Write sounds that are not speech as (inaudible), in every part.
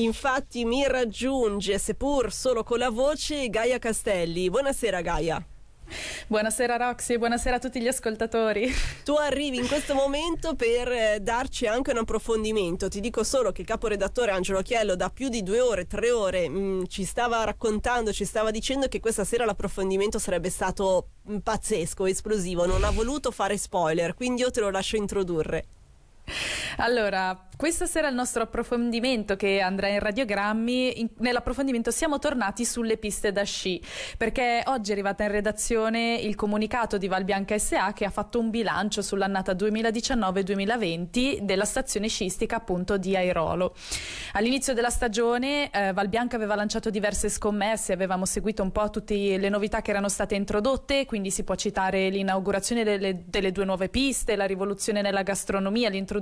Infatti mi raggiunge, seppur solo con la voce, Gaia Castelli. Buonasera Gaia. Buonasera Roxy, buonasera a tutti gli ascoltatori. (laughs) Tu arrivi in questo momento per eh, darci anche un approfondimento. Ti dico solo che il caporedattore Angelo Chiello da più di due ore, tre ore mh, mm, ci stava raccontando, ci stava dicendo che questa sera l'approfondimento sarebbe stato mh, mm, pazzesco, esplosivo. Non ha voluto fare spoiler, quindi io te lo lascio introdurre. Allora, questa sera il nostro approfondimento che andrà in radiogrammi, in, nell'approfondimento siamo tornati sulle piste da sci, perché oggi è arrivata in redazione il comunicato di Valbianca SA che ha fatto un bilancio sull'annata 2019-2020 della stazione sciistica appunto di Airolo. All'inizio della stagione eh, Valbianca aveva lanciato diverse scommesse, avevamo seguito un po' tutte le novità che erano state introdotte, quindi si può citare l'inaugurazione delle, delle due nuove piste, la rivoluzione nella gastronomia, l'introduzione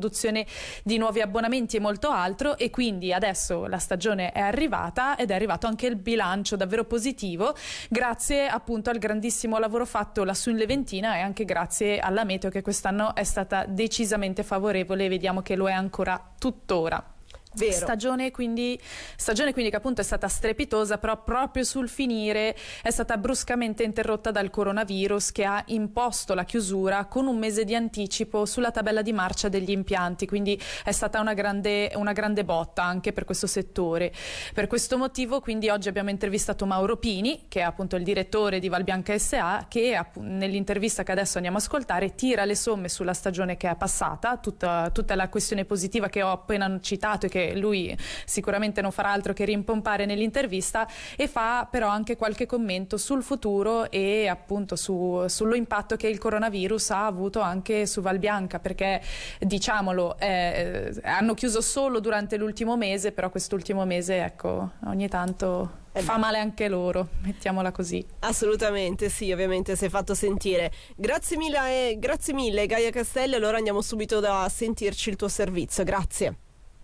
di nuovi abbonamenti e molto altro e quindi adesso la stagione è arrivata ed è arrivato anche il bilancio davvero positivo grazie appunto al grandissimo lavoro fatto lassù in Leventina e anche grazie alla meteo che quest'anno è stata decisamente favorevole e vediamo che lo è ancora tuttora. Stagione quindi, stagione quindi che appunto è stata strepitosa, però proprio sul finire è stata bruscamente interrotta dal coronavirus che ha imposto la chiusura con un mese di anticipo sulla tabella di marcia degli impianti, quindi è stata una grande, una grande botta anche per questo settore. Per questo motivo quindi oggi abbiamo intervistato Mauro Pini, che è appunto il direttore di Valbianca SA, che nell'intervista che adesso andiamo a ascoltare tira le somme sulla stagione che è passata, tutta, tutta la questione positiva che ho appena citato e che che lui sicuramente non farà altro che rimpompare nell'intervista e fa però anche qualche commento sul futuro e appunto su, sull'impatto che il coronavirus ha avuto anche su Valbianca perché diciamolo eh, hanno chiuso solo durante l'ultimo mese però quest'ultimo mese ecco ogni tanto eh fa male anche loro, mettiamola così. Assolutamente, sì, ovviamente si è fatto sentire. Grazie mille, eh, grazie mille Gaia Castelli, allora andiamo subito da sentirci il tuo servizio, grazie.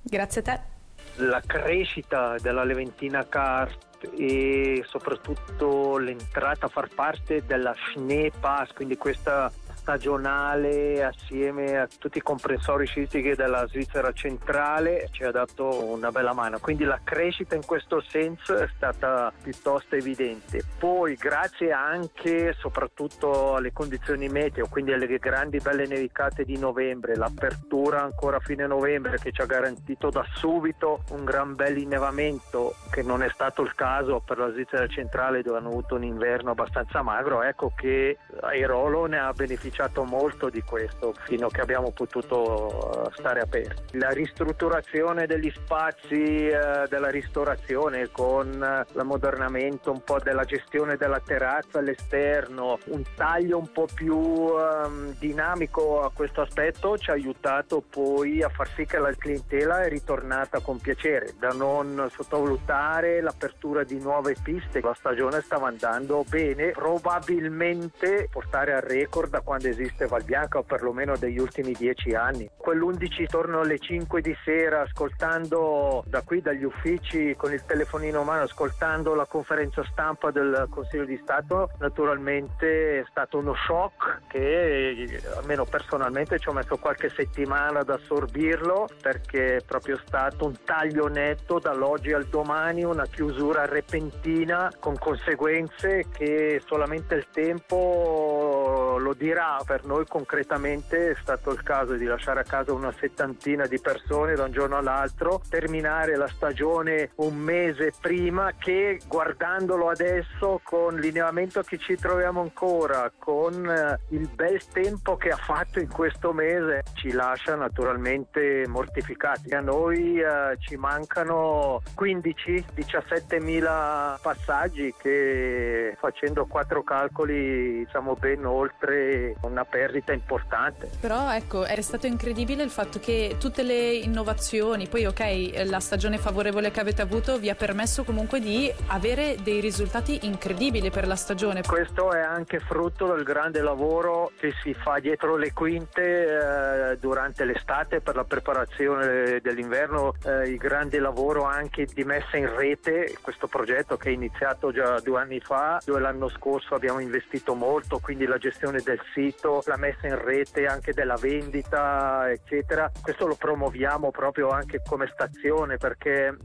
Grazie a te. La crescita della Leventina Kart e soprattutto l'entrata a far parte della Schnee Pass, quindi questa stagionale assieme a tutti i comprensori sciistici della Svizzera centrale ci ha dato una bella mano, quindi la crescita in questo senso è stata piuttosto evidente. Poi grazie anche soprattutto alle condizioni meteo, quindi alle grandi belle nevicate di novembre, l'apertura ancora a fine novembre che ci ha garantito da subito un gran bel innevamento che non è stato il caso per la Svizzera centrale dove hanno avuto un inverno abbastanza magro, ecco che Airolo ne ha beneficiato beneficiato molto di questo fino a che abbiamo potuto eh, stare aperti. La ristrutturazione degli spazi eh, della ristorazione con eh, l'ammodernamento un po' della gestione della terrazza all'esterno, un taglio un po' più um, dinamico a questo aspetto ci ha aiutato poi a far sì che la clientela è ritornata con piacere, da non sottovalutare l'apertura di nuove piste, la stagione stava andando bene, probabilmente portare al record da quando quando esiste Valbianca o perlomeno degli ultimi dieci anni. Quell'11 torno alle 5 di sera ascoltando da qui dagli uffici con il telefonino in mano, ascoltando la conferenza stampa del Consiglio di Stato, naturalmente è stato uno shock che almeno personalmente ci ho messo qualche settimana ad assorbirlo perché è proprio stato un taglio netto dall'oggi al domani, una chiusura repentina con conseguenze che solamente il tempo lo dirà per noi concretamente è stato il caso di lasciare a casa una settantina di persone da un giorno all'altro, terminare la stagione un mese prima che guardandolo adesso con l'inneamento che ci troviamo ancora, con eh, il bel tempo che ha fatto in questo mese, ci lascia naturalmente mortificati. A noi eh, ci mancano 15-17 mila passaggi che facendo quattro calcoli siamo ben oltre una perdita importante. Però ecco, è stato incredibile il fatto che tutte le innovazioni, poi ok, la stagione favorevole che avete avuto vi ha permesso comunque di avere dei risultati incredibili per la stagione. Questo è anche frutto del grande lavoro che si fa dietro le quinte eh, durante l'estate per la preparazione dell'inverno, eh, il grande lavoro anche di messa in rete, questo progetto che è iniziato già due anni fa, dove l'anno scorso abbiamo investito molto, quindi la gestione del sito sito, la messa in rete anche della vendita, eccetera. Questo lo promuoviamo proprio anche come stazione perché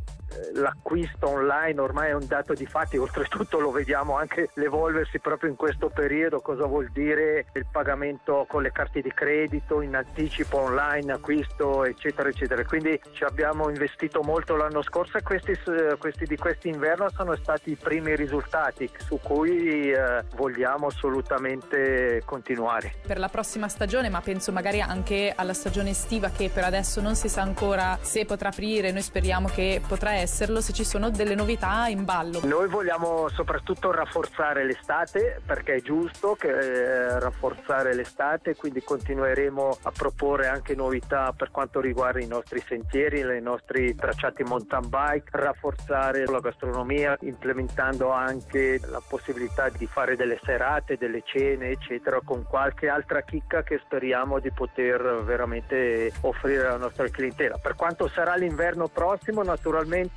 l'acquisto online ormai è un dato di fatti, oltretutto lo vediamo anche l'evolversi proprio in questo periodo, cosa vuol dire il pagamento con le carte di credito, in anticipo online, acquisto eccetera eccetera. Quindi ci abbiamo investito molto l'anno scorso e questi, questi di quest'inverno sono stati i primi risultati su cui eh, vogliamo assolutamente continuare. Per la prossima stagione, ma penso magari anche alla stagione estiva che per adesso non si sa ancora se potrà aprire, noi speriamo che potrà esserlo, se ci sono delle novità in ballo. Noi vogliamo soprattutto rafforzare l'estate perché è giusto che, eh, rafforzare l'estate, quindi continueremo a proporre anche novità per quanto riguarda i nostri sentieri, i nostri tracciati mountain bike, rafforzare la gastronomia implementando anche la possibilità di fare delle serate, delle cene eccetera con qualche altra chicca che speriamo di poter veramente offrire alla nostra clientela. Per quanto sarà l'inverno prossimo naturalmente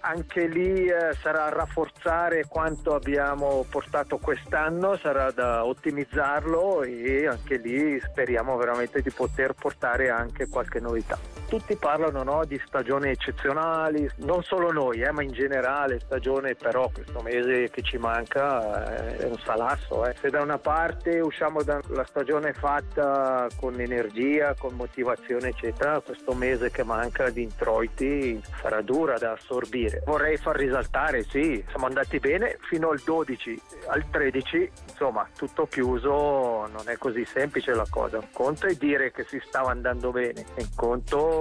anche lì eh, sarà rafforzare quanto abbiamo portato quest'anno, sarà da ottimizzarlo e anche lì speriamo veramente di poter portare anche qualche novità. Tutti parlano no, di stagioni eccezionali, non solo noi, eh, ma in generale stagione però questo mese che ci manca eh, è un salasso. Eh. Se da una parte usciamo dalla stagione fatta con energia, con motivazione eccetera, questo mese che manca di introiti sarà dura da assorbire. Vorrei far risaltare, sì, siamo andati bene fino al 12, al 13, insomma tutto chiuso non è così semplice la cosa. Un conto è dire che si stava andando bene, in conto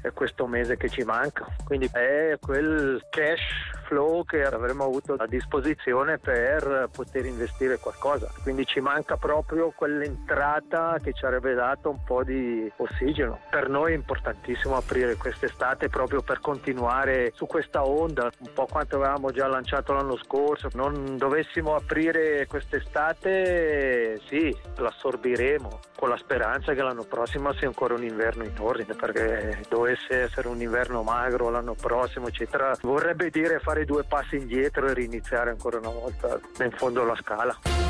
è questo mese che ci manca. Quindi è quel cash flow che avremmo avuto a disposizione per poter investire qualcosa. Quindi ci manca proprio quell'entrata che ci avrebbe dato un po' di ossigeno. Per noi è importantissimo aprire quest'estate proprio per continuare su questa onda, un po' quanto avevamo già lanciato l'anno scorso. Non dovessimo aprire quest'estate, sì, l'assorbiremo con la speranza che l'anno prossimo sia ancora un inverno in ordine, perché dovesse essere un inverno magro l'anno prossimo, eccetera, vorrebbe dire fare due passi indietro e riniziare ancora una volta in fondo alla scala.